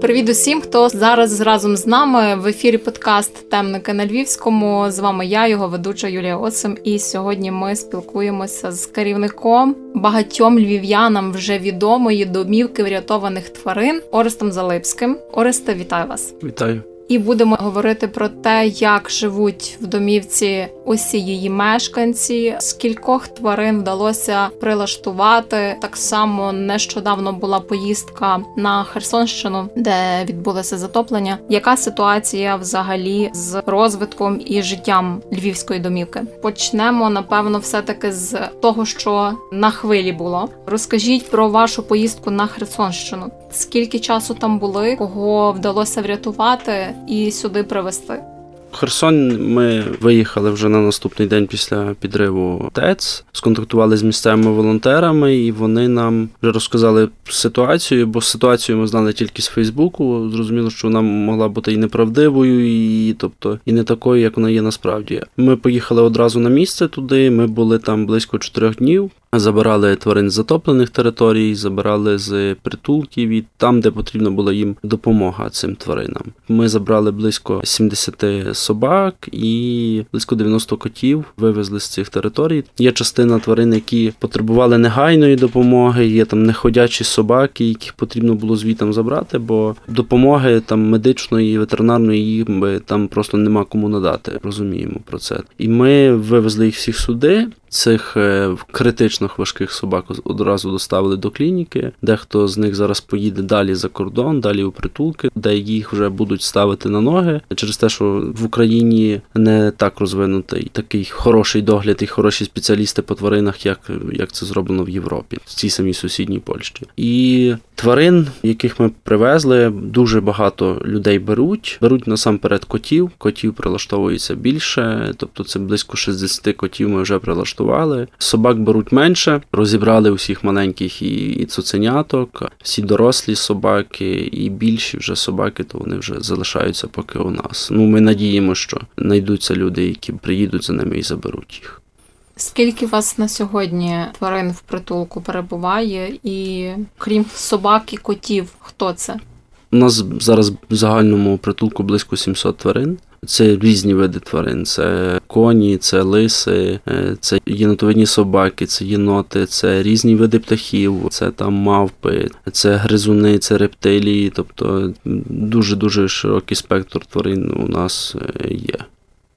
Привіт усім, хто зараз разом з нами в ефірі подкаст Темники на Львівському. З вами я, його ведуча Юлія Осим. І сьогодні ми спілкуємося з керівником багатьом львів'янам вже відомої домівки врятованих тварин Орестом Залипським. Оресте, вітаю вас! Вітаю! І будемо говорити про те, як живуть в домівці усі її мешканці, скількох тварин вдалося прилаштувати. Так само нещодавно була поїздка на Херсонщину, де відбулося затоплення. Яка ситуація взагалі з розвитком і життям львівської домівки? Почнемо напевно, все таки з того, що на хвилі було. Розкажіть про вашу поїздку на Херсонщину. Скільки часу там були, кого вдалося врятувати і сюди привезти? Херсон ми виїхали вже на наступний день після підриву ТЕЦ, сконтактували з місцевими волонтерами, і вони нам вже розказали ситуацію, бо ситуацію ми знали тільки з Фейсбуку. Зрозуміло, що вона могла бути і неправдивою, і тобто і не такою, як вона є насправді. Ми поїхали одразу на місце туди. Ми були там близько чотирьох днів. Забирали тварин з затоплених територій, забирали з притулків і там, де потрібна була їм допомога цим тваринам. Ми забрали близько 70 собак і близько 90 котів. Вивезли з цих територій. Є частина тварин, які потребували негайної допомоги. Є там неходячі собаки, яких потрібно було звітам забрати, бо допомоги там медичної, ветеринарної їм там просто нема кому надати. Розуміємо про це. І ми вивезли їх всіх сюди. Цих е, критично важких собак одразу доставили до клініки. Дехто з них зараз поїде далі за кордон, далі у притулки, де їх вже будуть ставити на ноги через те, що в Україні не так розвинутий такий хороший догляд і хороші спеціалісти по тваринах, як як це зроблено в Європі, в цій самій сусідній Польщі. І тварин, яких ми привезли, дуже багато людей беруть. Беруть насамперед котів. Котів прилаштовується більше, тобто це близько 60 котів. Ми вже прилаштували. Собак беруть менше, розібрали усіх маленьких і, і цуценяток, всі дорослі собаки, і більші вже собаки, то вони вже залишаються поки у нас. Ну ми надіємо, що знайдуться люди, які приїдуть за ними і заберуть їх. Скільки вас на сьогодні тварин в притулку перебуває, і крім собак і котів, хто це? У нас зараз в загальному притулку близько 700 тварин. Це різні види тварин. Це коні, це лиси, е, це єнотовидні собаки, це єноти, це різні види птахів, це там мавпи, це гризуни, це рептилії. Тобто дуже дуже широкий спектр тварин у нас е, є.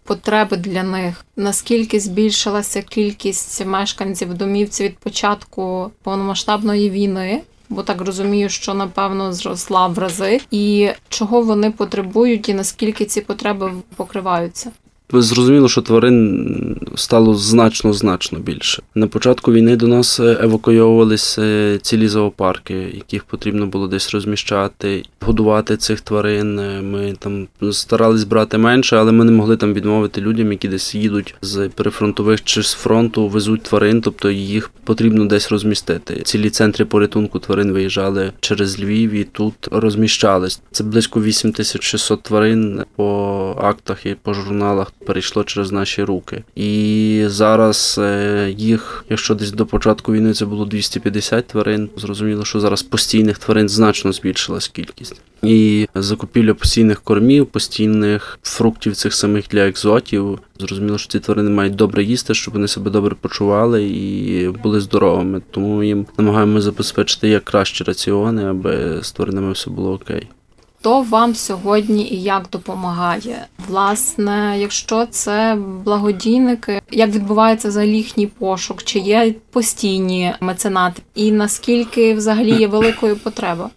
Потреби для них наскільки збільшилася кількість мешканців домівці від початку повномасштабної війни? бо так розумію, що напевно зросла в рази, і чого вони потребують, і наскільки ці потреби покриваються. Зрозуміло, що тварин стало значно значно більше. На початку війни до нас евакуйовувалися цілі зоопарки, яких потрібно було десь розміщати, годувати цих тварин. Ми там старались брати менше, але ми не могли там відмовити людям, які десь їдуть з перефронтових чи з фронту, везуть тварин, тобто їх потрібно десь розмістити. Цілі центри порятунку тварин виїжджали через Львів і тут розміщались. Це близько 8600 тварин по актах і по журналах перейшло через наші руки. І зараз е, їх, якщо десь до початку війни це було 250 тварин, зрозуміло, що зараз постійних тварин значно збільшилась кількість. І закупівля постійних кормів, постійних фруктів цих самих для екзотів. Зрозуміло, що ці тварини мають добре їсти, щоб вони себе добре почували і були здоровими. Тому їм намагаємося забезпечити як кращі раціони, аби з тваринами все було окей. Хто вам сьогодні і як допомагає? Власне, якщо це благодійники, як відбувається взагалі їхній пошук? Чи є постійні меценати? І наскільки взагалі є великою потреба?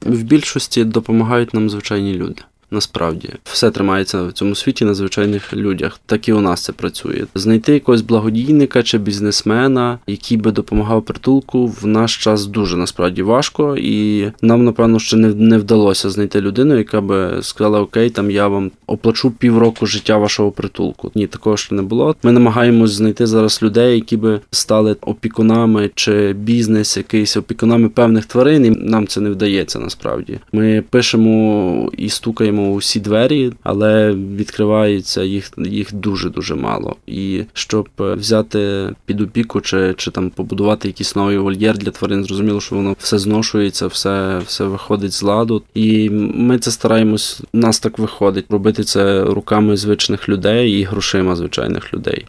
В більшості допомагають нам звичайні люди. Насправді все тримається в цьому світі на звичайних людях. Так і у нас це працює. Знайти якогось благодійника чи бізнесмена, який би допомагав притулку, в наш час дуже насправді важко, і нам, напевно, ще не не вдалося знайти людину, яка би сказала: Окей, там я вам оплачу півроку життя вашого притулку. Ні, такого ще не було. Ми намагаємось знайти зараз людей, які би стали опікунами чи бізнес, якийсь опікунами певних тварин. і Нам це не вдається насправді. Ми пишемо і стукаємо відкриваємо усі двері, але відкривається їх їх дуже дуже мало. І щоб взяти під опіку чи чи там побудувати якийсь новий вольєр для тварин, зрозуміло, що воно все зношується, все все виходить з ладу. І ми це стараємось. Нас так виходить робити це руками звичних людей і грошима звичайних людей.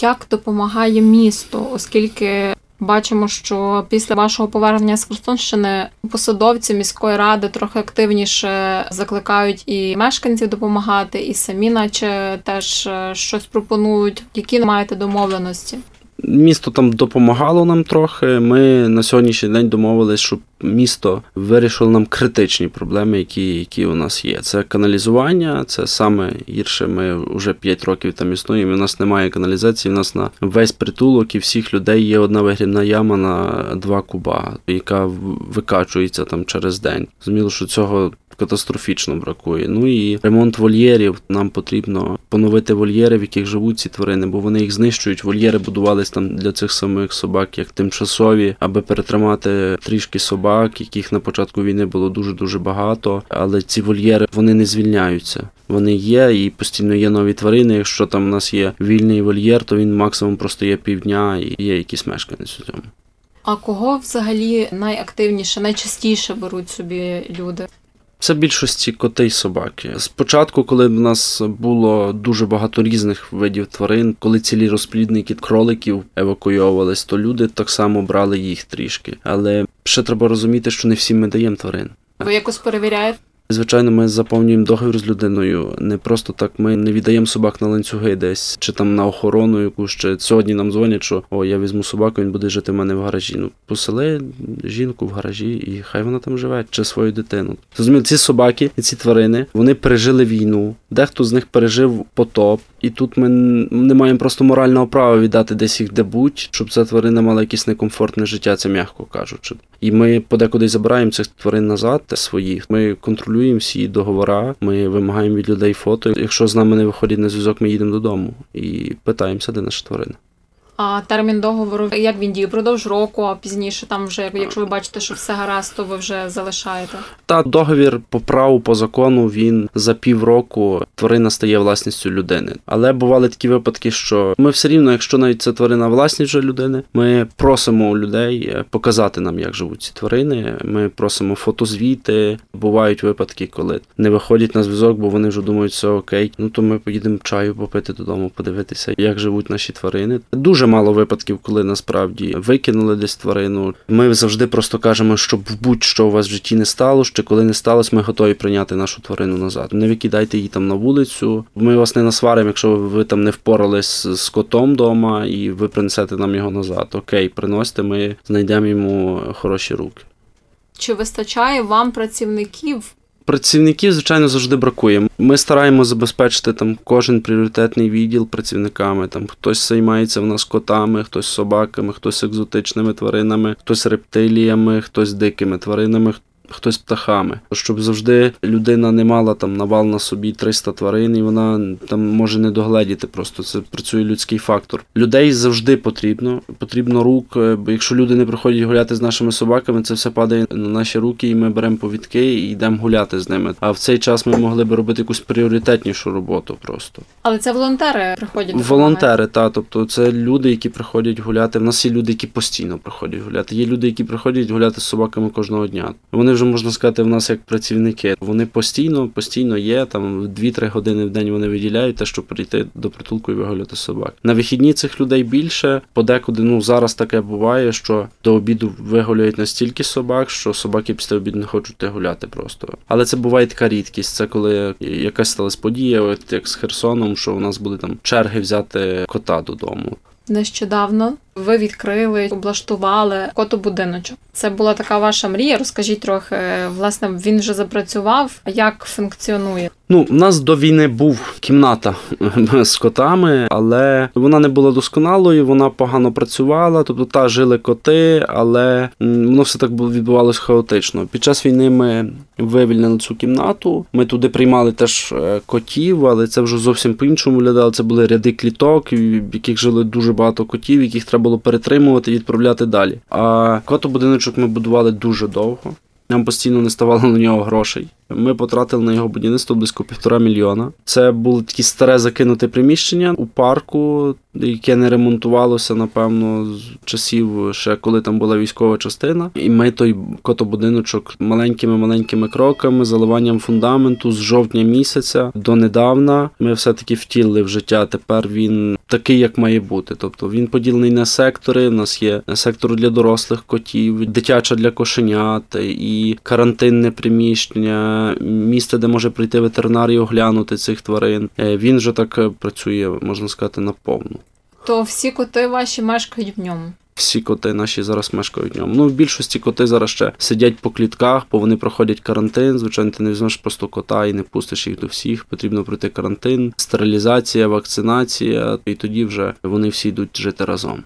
Як допомагає місто, оскільки бачимо, що після вашого повернення з Херсонщини посадовці міської ради трохи активніше закликають і мешканців допомагати, і самі, наче теж е, щось пропонують. Які маєте домовленості? Місто там допомагало нам трохи. Ми на сьогоднішній день домовились, щоб місто вирішило нам критичні проблеми, які які у нас є. Це каналізування, це саме гірше. Ми вже 5 років там існуємо. У нас немає каналізації. У нас на весь притулок і всіх людей є одна вигрібна яма на два куба, яка викачується там через день. Зрозуміло, що цього катастрофічно бракує. Ну і ремонт вольєрів. Нам потрібно поновити вольєри, в яких живуть ці тварини, бо вони їх знищують. Вольєри будувались там для цих самих собак, як тимчасові, аби перетримати трішки собак, яких на початку війни було дуже дуже багато. Але ці вольєри вони не звільняються. Вони є і постійно є нові тварини. Якщо там у нас є вільний вольєр, то він максимум просто є півдня і є якісь мешканець у цьому. А кого взагалі найактивніше, найчастіше беруть собі люди? Це більшості коти й собаки. Спочатку, коли в нас було дуже багато різних видів тварин, коли цілі розплідники кроликів евакуйовувались, то люди так само брали їх трішки. Але ще треба розуміти, що не всім ми даємо тварин. Ви якось перевіряєте? Звичайно, ми заповнюємо договір з людиною. Не просто так ми не віддаємо собак на ланцюги десь чи там на охорону яку ще сьогодні нам дзвонять, що о, я візьму собаку, він буде жити в мене в гаражі. Ну посели жінку в гаражі, і хай вона там живе, чи свою дитину. Зрозуміло, ці собаки ці тварини вони пережили війну. Дехто з них пережив потоп, і тут ми не маємо просто морального права віддати десь їх де будь, щоб ця тварина мала якесь некомфортне життя, це м'яко кажучи. І ми подекуди забираємо цих тварин назад своїх. Ми контролюємо всі договори, ми вимагаємо від людей фото. Якщо з нами не виходять на зв'язок, ми їдемо додому і питаємося, де наша тварина. А термін договору, як він діє? Продовж року, а пізніше там вже, якщо ви бачите, що все гаразд, то ви вже залишаєте. Та договір по праву, по закону він за півроку тварина стає власністю людини. Але бували такі випадки, що ми все рівно, якщо навіть це тварина власність вже людини, ми просимо у людей е, показати нам, як живуть ці тварини. Ми просимо фотозвіти. Бувають випадки, коли не виходять на зв'язок, бо вони вже думають, все окей. Ну то ми поїдемо чаю попити додому, подивитися, як живуть наші тварини. Дуже мало випадків, коли насправді викинули десь тварину. Ми завжди просто кажемо, щоб будь-що у вас в житті не стало, що коли не сталося, ми готові прийняти нашу тварину назад. Не викидайте її там на вулицю. Ми вас не насваримо, якщо ви там не впорались з котом вдома і ви принесете нам його назад. Окей, приносите, ми знайдемо йому хороші руки. Чи вистачає вам працівників Працівників, звичайно, завжди бракує. Ми стараємося забезпечити там кожен пріоритетний відділ працівниками. Там хтось займається в нас котами, хтось собаками, хтось екзотичними тваринами, хтось рептиліями, хтось дикими тваринами хтось птахами, щоб завжди людина не мала там навал на собі 300 тварин, і вона там може не догледіти. Просто це працює людський фактор. Людей завжди потрібно. Потрібно рук. Е, бо якщо люди не приходять гуляти з нашими собаками, це все падає на наші руки, і ми беремо повідки і йдемо гуляти з ними. А в цей час ми могли би робити якусь пріоритетнішу роботу. Просто але це волонтери приходять. Волонтери, та тобто це люди, які приходять гуляти. В нас є люди, які постійно приходять гуляти. Є люди, які приходять гуляти з собаками кожного дня. Вони вже вже можна сказати, в нас як працівники. Вони постійно, постійно є. Там 2-3 години в день вони виділяють те, щоб прийти до притулку і вигуляти собак. На вихідні цих людей більше. Подекуди ну зараз таке буває, що до обіду вигуляють настільки собак, що собаки після обіду не хочуть гуляти просто. Але це буває така рідкість. Це коли якась сталася подія, от як з Херсоном, що у нас були там черги взяти кота додому. Нещодавно ви відкрили, облаштували котобудиночок. Це була така ваша мрія. Розкажіть трохи, власне, він вже запрацював. Як функціонує? Ну, у нас до війни був кімната з котами, але вона не була досконалою, вона погано працювала. Тобто та жили коти, але воно все так відбувалося хаотично. Під час війни ми вивільнили цю кімнату. Ми туди приймали теж е, котів, але це вже зовсім по-іншому виглядало. Це були ряди кліток, в яких жили дуже багато котів, яких треба було перетримувати і відправляти далі. А котобудиночок ми будували дуже довго. Нам постійно не ставало на нього грошей. Ми потратили на його будівництво близько півтора мільйона. Це було таке старе закинуте приміщення у парку, яке не ремонтувалося, напевно, з часів, ще коли там була військова частина. І ми той котобудиночок маленькими-маленькими кроками, заливанням фундаменту з жовтня місяця до недавна. Ми все-таки втілили в життя. Тепер він такий, як має бути. Тобто він поділений на сектори. У нас є сектор для дорослих котів, дитяча для кошенят і карантинне приміщення місце, де може прийти ветеринар і оглянути цих тварин. Е, він вже так е, працює, можна сказати, наповну. То всі коти ваші мешкають в ньому. Всі коти наші зараз мешкають в ньому. Ну, в більшості коти зараз ще сидять по клітках, бо вони проходять карантин. Звичайно, ти не візьмеш просто кота і не пустиш їх до всіх. Потрібно пройти карантин, стерилізація, вакцинація, і тоді вже вони всі йдуть жити разом.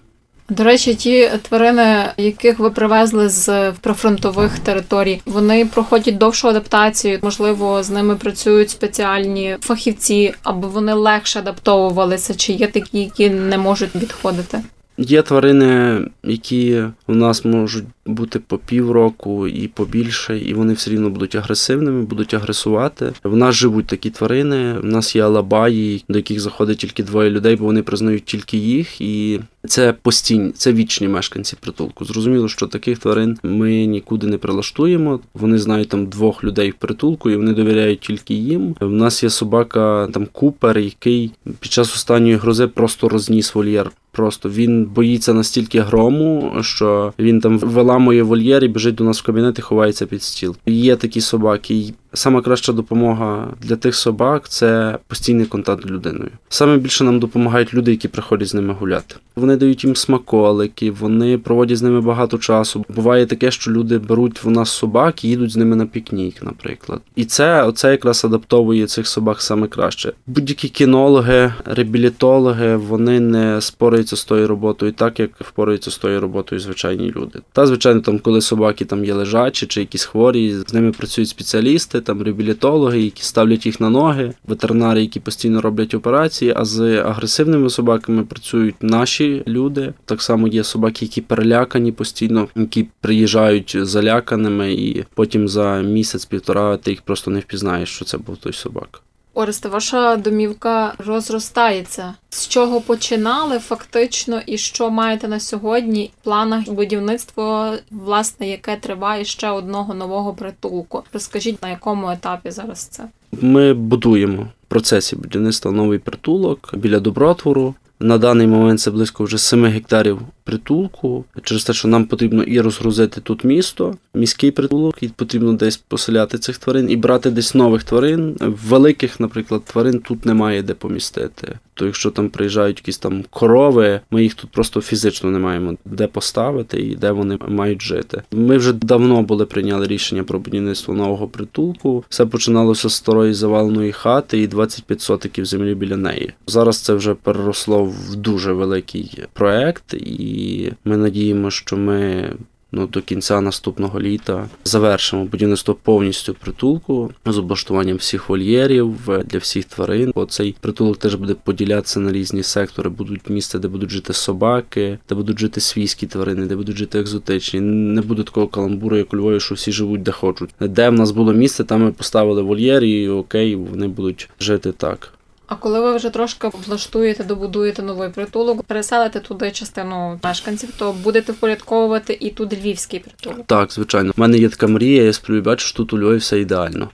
До речі, ті тварини, яких ви привезли з прифронтових територій, вони проходять довшу адаптацію. Можливо, з ними працюють спеціальні фахівці, аби вони легше адаптовувалися. Чи є такі, які не можуть відходити? Є тварини, які у нас можуть бути по півроку і побільше, і вони все рівно будуть агресивними, будуть агресувати. В нас живуть такі тварини. У нас є алабаї, до яких заходить тільки двоє людей, бо вони признають тільки їх, і це постійні, це вічні мешканці притулку. Зрозуміло, що таких тварин ми нікуди не прилаштуємо. Вони знають там двох людей в притулку, і вони довіряють тільки їм. У нас є собака там купер, який під час останньої грози просто розніс вольєр. Просто він боїться настільки грому, що він там виламує вольєр і біжить до нас в кабінет і ховається під стіл. Є такі собаки. Саме краща допомога для тих собак це постійний контакт з людиною. Саме більше нам допомагають люди, які приходять з ними гуляти. Вони дають їм смаколики, вони проводять з ними багато часу. Буває таке, що люди беруть в нас собак і їдуть з ними на пікнік, наприклад. І це оце якраз адаптовує цих собак саме краще. Будь-які кінологи, реабілітологи, вони не спораються з тою роботою, так як впораються з тою роботою звичайні люди. Та звичайно, там, коли собаки там є лежачі чи якісь хворі, з ними працюють спеціалісти там реабілітологи, які ставлять їх на ноги, ветеринари, які постійно роблять операції. А з агресивними собаками працюють наші люди. Так само є собаки, які перелякані постійно, які приїжджають заляканими, і потім за місяць-півтора ти їх просто не впізнаєш, що це був той собак. Оресте, ваша домівка розростається. З чого починали фактично, і що маєте на сьогодні в планах будівництво, власне, яке триває ще одного нового притулку? Розкажіть на якому етапі зараз це? Ми будуємо в процесі будівництва новий притулок біля добротвору. На даний момент це близько вже 7 гектарів притулку, через те, що нам потрібно і розгрузити тут місто, міський притулок, і потрібно десь поселяти цих тварин і брати десь нових тварин. Великих, наприклад, тварин тут немає де помістити. То якщо там приїжджають якісь там корови, ми їх тут просто фізично не маємо де поставити і де вони мають жити. Ми вже давно були прийняли рішення про будівництво нового притулку. Все починалося з старої заваленої хати і 25 сотиків землі біля неї. Зараз це вже переросло в дуже великий проект, і ми надіємо, що ми. Ну, до кінця наступного літа завершимо будівництво повністю притулку з облаштуванням всіх вольєрів для всіх тварин. Бо цей притулок теж буде поділятися на різні сектори. Будуть місця, де будуть жити собаки, де будуть жити свійські тварини, де будуть жити екзотичні. Не буде такого каламбуру, як у Львові, що всі живуть де хочуть. Де в нас було місце, там ми поставили вольєр, і окей, вони будуть жити так. А коли ви вже трошки влаштуєте, добудуєте новий притулок, переселите туди частину мешканців, то будете впорядковувати і тут львівський притулок. Так, звичайно. У мене є така мрія, я сплю і бачу, що тут у Львові все ідеально.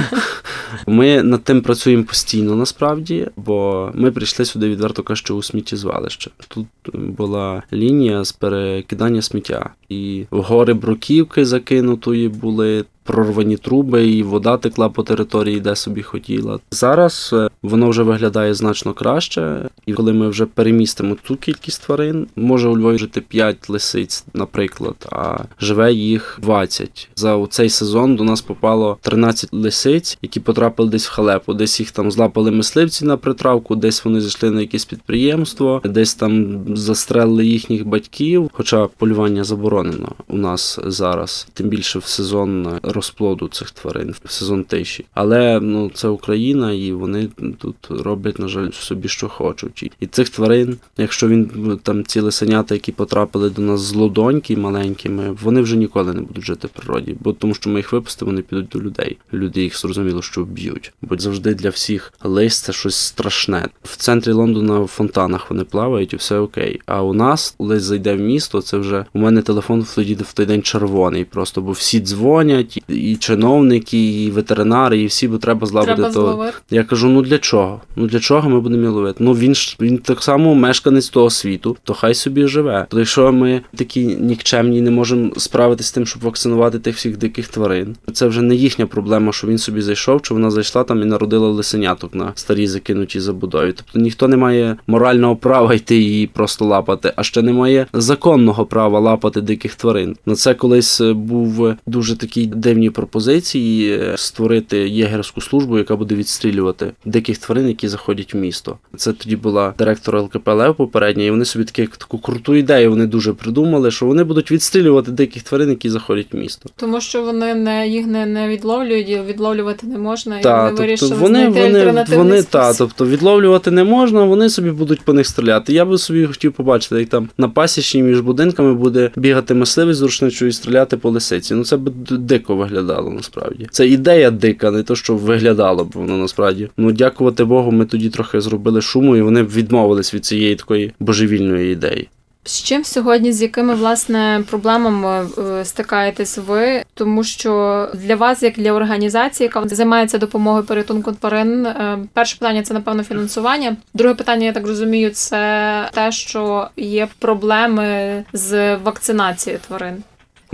Ми над тим працюємо постійно насправді, бо ми прийшли сюди відверто кажучи, у сміттєзвалище. Тут була лінія з перекидання сміття, і гори бруківки закинутої були прорвані труби, і вода текла по території, де собі хотіла. Зараз е, воно вже виглядає значно краще, і коли ми вже перемістимо ту кількість тварин, може у Львові жити 5 лисиць, наприклад, а живе їх 20. За цей сезон до нас попало 13 лисиць, які потрапили десь в халепу. Десь їх там злапали мисливці на притравку, десь вони зайшли на якесь підприємство, десь там застрелили їхніх батьків. Хоча полювання заборонено у нас зараз, тим більше в сезон розплоду цих тварин в сезон тиші. Але ну це Україна, і вони тут роблять, на жаль, собі що хочуть. І цих тварин, якщо він там ці лисенята, які потрапили до нас з лодоньки маленькими, вони вже ніколи не будуть жити в природі, бо тому, що ми їх випустимо, вони підуть до людей. Люди їх зрозуміло, що вб'ють. Бо завжди для всіх лис це щось страшне. В центрі Лондона в фонтанах вони плавають і все окей. А у нас лис зайде в місто. Це вже у мене телефон тоді в той день червоний. Просто бо всі дзвонять, і чиновники, і ветеринари, і всі, бо треба зловити Треба. Я кажу: ну для чого? Ну для чого ми будемо ловити? Ну він ж він так само мешканець того світу, то хай собі живе. То якщо ми такі нікчемні не можемо справитися з тим, щоб вакцинувати тих всіх диких тварин, це вже не їхня проблема, що він собі зайшов, чи вона зайшла там і народила лисеняток на старій закинутій забудові. Тобто ніхто не має морального права йти її просто лапати, а ще немає законного права лапати диких тварин. На це колись е, був дуже такі дивні пропозиції е, створити єгерську службу, яка буде відстрілювати диких тварин, які заходять в місто. Це тоді була директор ЛКП Лев попередня, і вони собі такі таку круту ідею вони дуже придумали, що вони будуть відстрілювати диких тварин, які заходять в місто. Тому що вони не їх не, не відловлюють, і відловлювати не можна, і вони тобто вирішили вони, знайти вони, альтернативний вони та, тобто відловлювати не можна, вони собі будуть по них стріляти. Я би собі хотів побачити, як там на пасічні між будинками буде бігати мисливець з рушничою і стріляти по лисиці. Ну це б дико виглядало насправді. Це ідея дика, не то, що виглядало б воно насправді. Ну дякувати Богу, ми тоді трохи зробили шуму, і вони відмовились від цієї такої божевільної ідеї. З чим сьогодні, з якими власне проблемами е, стикаєтесь ви? Тому що для вас, як для організації, яка займається допомогою порятунку тварин, е, перше питання це напевно фінансування. Друге питання, я так розумію, це те, що є проблеми з вакцинацією тварин.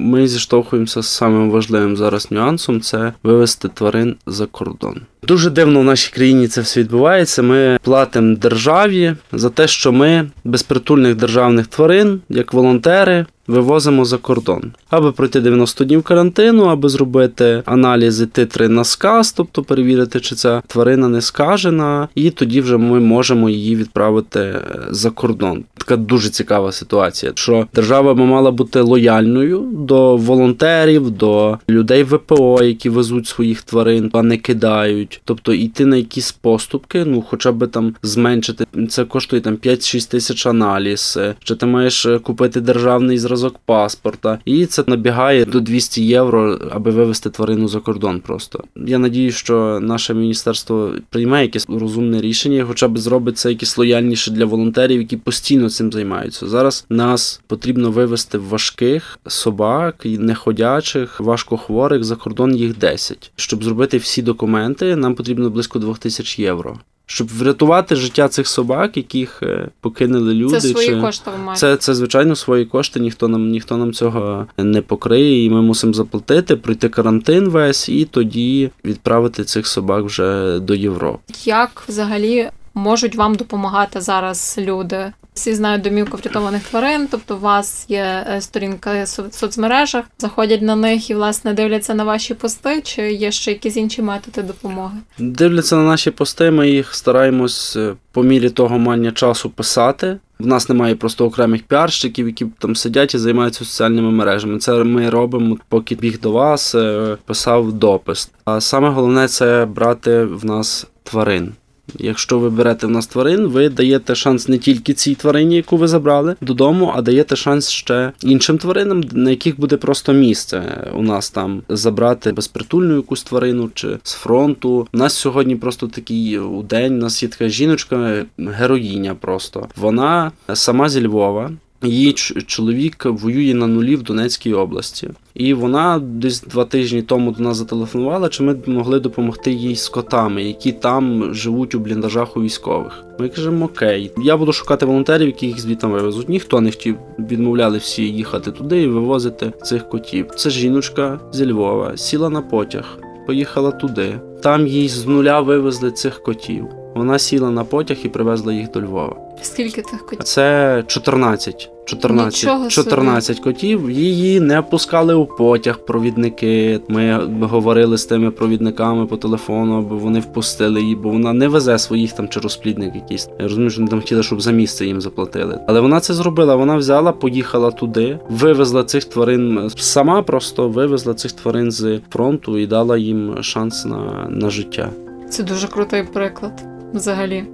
Ми зіштовхуємося з самим важливим зараз нюансом це вивести тварин за кордон. Дуже дивно в нашій країні це все відбувається. Ми платимо державі за те, що ми безпритульних державних тварин, як волонтери, вивозимо за кордон, аби пройти 90 днів карантину, аби зробити аналізи титри на сказ, тобто перевірити, чи ця тварина не скажена, і тоді вже ми можемо її відправити е, за кордон. Така дуже цікава ситуація, що держава би мала бути лояльною до волонтерів, до людей ВПО, які везуть своїх тварин, а не кидають. Тобто йти на якісь поступки, ну хоча б там зменшити. Це коштує там 5-6 тисяч аналіз, е, чи ти маєш е, купити державний зразок паспорта, і це набігає до 200 євро, аби вивезти тварину за кордон. Просто я надію, що наше міністерство прийме якесь розумне рішення, хоча б зробить це якесь лояльніше для волонтерів, які постійно цим займаються. Зараз нас потрібно вивезти важких собак неходячих, важкохворих за кордон їх 10. Щоб зробити всі документи, нам потрібно близько 2000 євро. Щоб врятувати життя цих собак, яких е, покинули люди, Це свої чи... кошти ви. Це, це звичайно свої кошти, ніхто нам ніхто нам цього не покриє, і ми мусимо заплатити, пройти карантин весь і тоді відправити цих собак вже до Європи. Як взагалі можуть вам допомагати зараз люди? Всі знають домівку врятованих тварин, тобто у вас є е, сторінка в соцмережах, заходять на них і власне дивляться на ваші пости, чи є ще якісь інші методи допомоги? Дивляться на наші пости, ми їх стараємось е, по мірі того мання часу писати. В нас немає просто окремих піарщиків, які там сидять і займаються соціальними мережами. Це ми робимо, поки біг до вас, е, писав допис. А саме головне це брати в нас тварин. Якщо ви берете в нас тварин, ви даєте шанс не тільки цій тварині, яку ви забрали додому, а даєте шанс ще іншим тваринам, на яких буде просто місце у нас там забрати безпритульну якусь тварину чи з фронту. У нас сьогодні просто такий у день. У нас є така жіночка, героїня просто. Вона сама зі Львова. Її чоловік воює на нулі в Донецькій області, і вона десь два тижні тому до нас зателефонувала, чи ми могли допомогти їй з котами, які там живуть у бліндажах у військових. Ми кажемо, окей, я буду шукати волонтерів, які їх звідти вивезуть. Ніхто не хотів, відмовляли всі їхати туди і вивозити цих котів. Це жіночка зі Львова, сіла на потяг, поїхала туди. Там їй з нуля вивезли цих котів. Вона сіла на потяг і привезла їх до Львова. Скільки тих котів? Це 14. 14, Нічого собі. 14 котів. Її не пускали у потяг провідники. Ми говорили з тими провідниками по телефону, аби вони впустили її, бо вона не везе своїх там чи розплідник якийсь. Я розумію, що вони там хотіли, щоб за місце їм заплатили. Але вона це зробила. Вона взяла, поїхала туди, вивезла цих тварин сама, просто вивезла цих тварин з фронту і дала їм шанс на, на життя. Це дуже крутий приклад взагалі.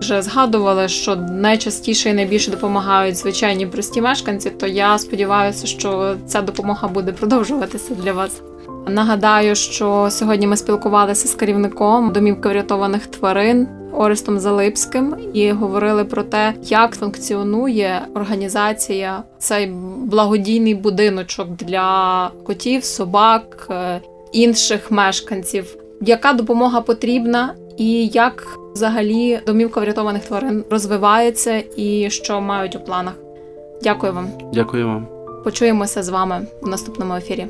Вже згадували, що найчастіше і найбільше допомагають звичайні прості мешканці, то я сподіваюся, що ця допомога буде продовжуватися для вас. Нагадаю, що сьогодні ми спілкувалися з керівником домівки врятованих тварин Орестом Залипським і говорили про те, як функціонує організація цей благодійний будиночок для котів, собак, е, інших мешканців. Яка допомога потрібна, і як взагалі домівка врятованих тварин розвивається і що мають у планах? Дякую вам. Дякую вам. Почуємося з вами в наступному ефірі.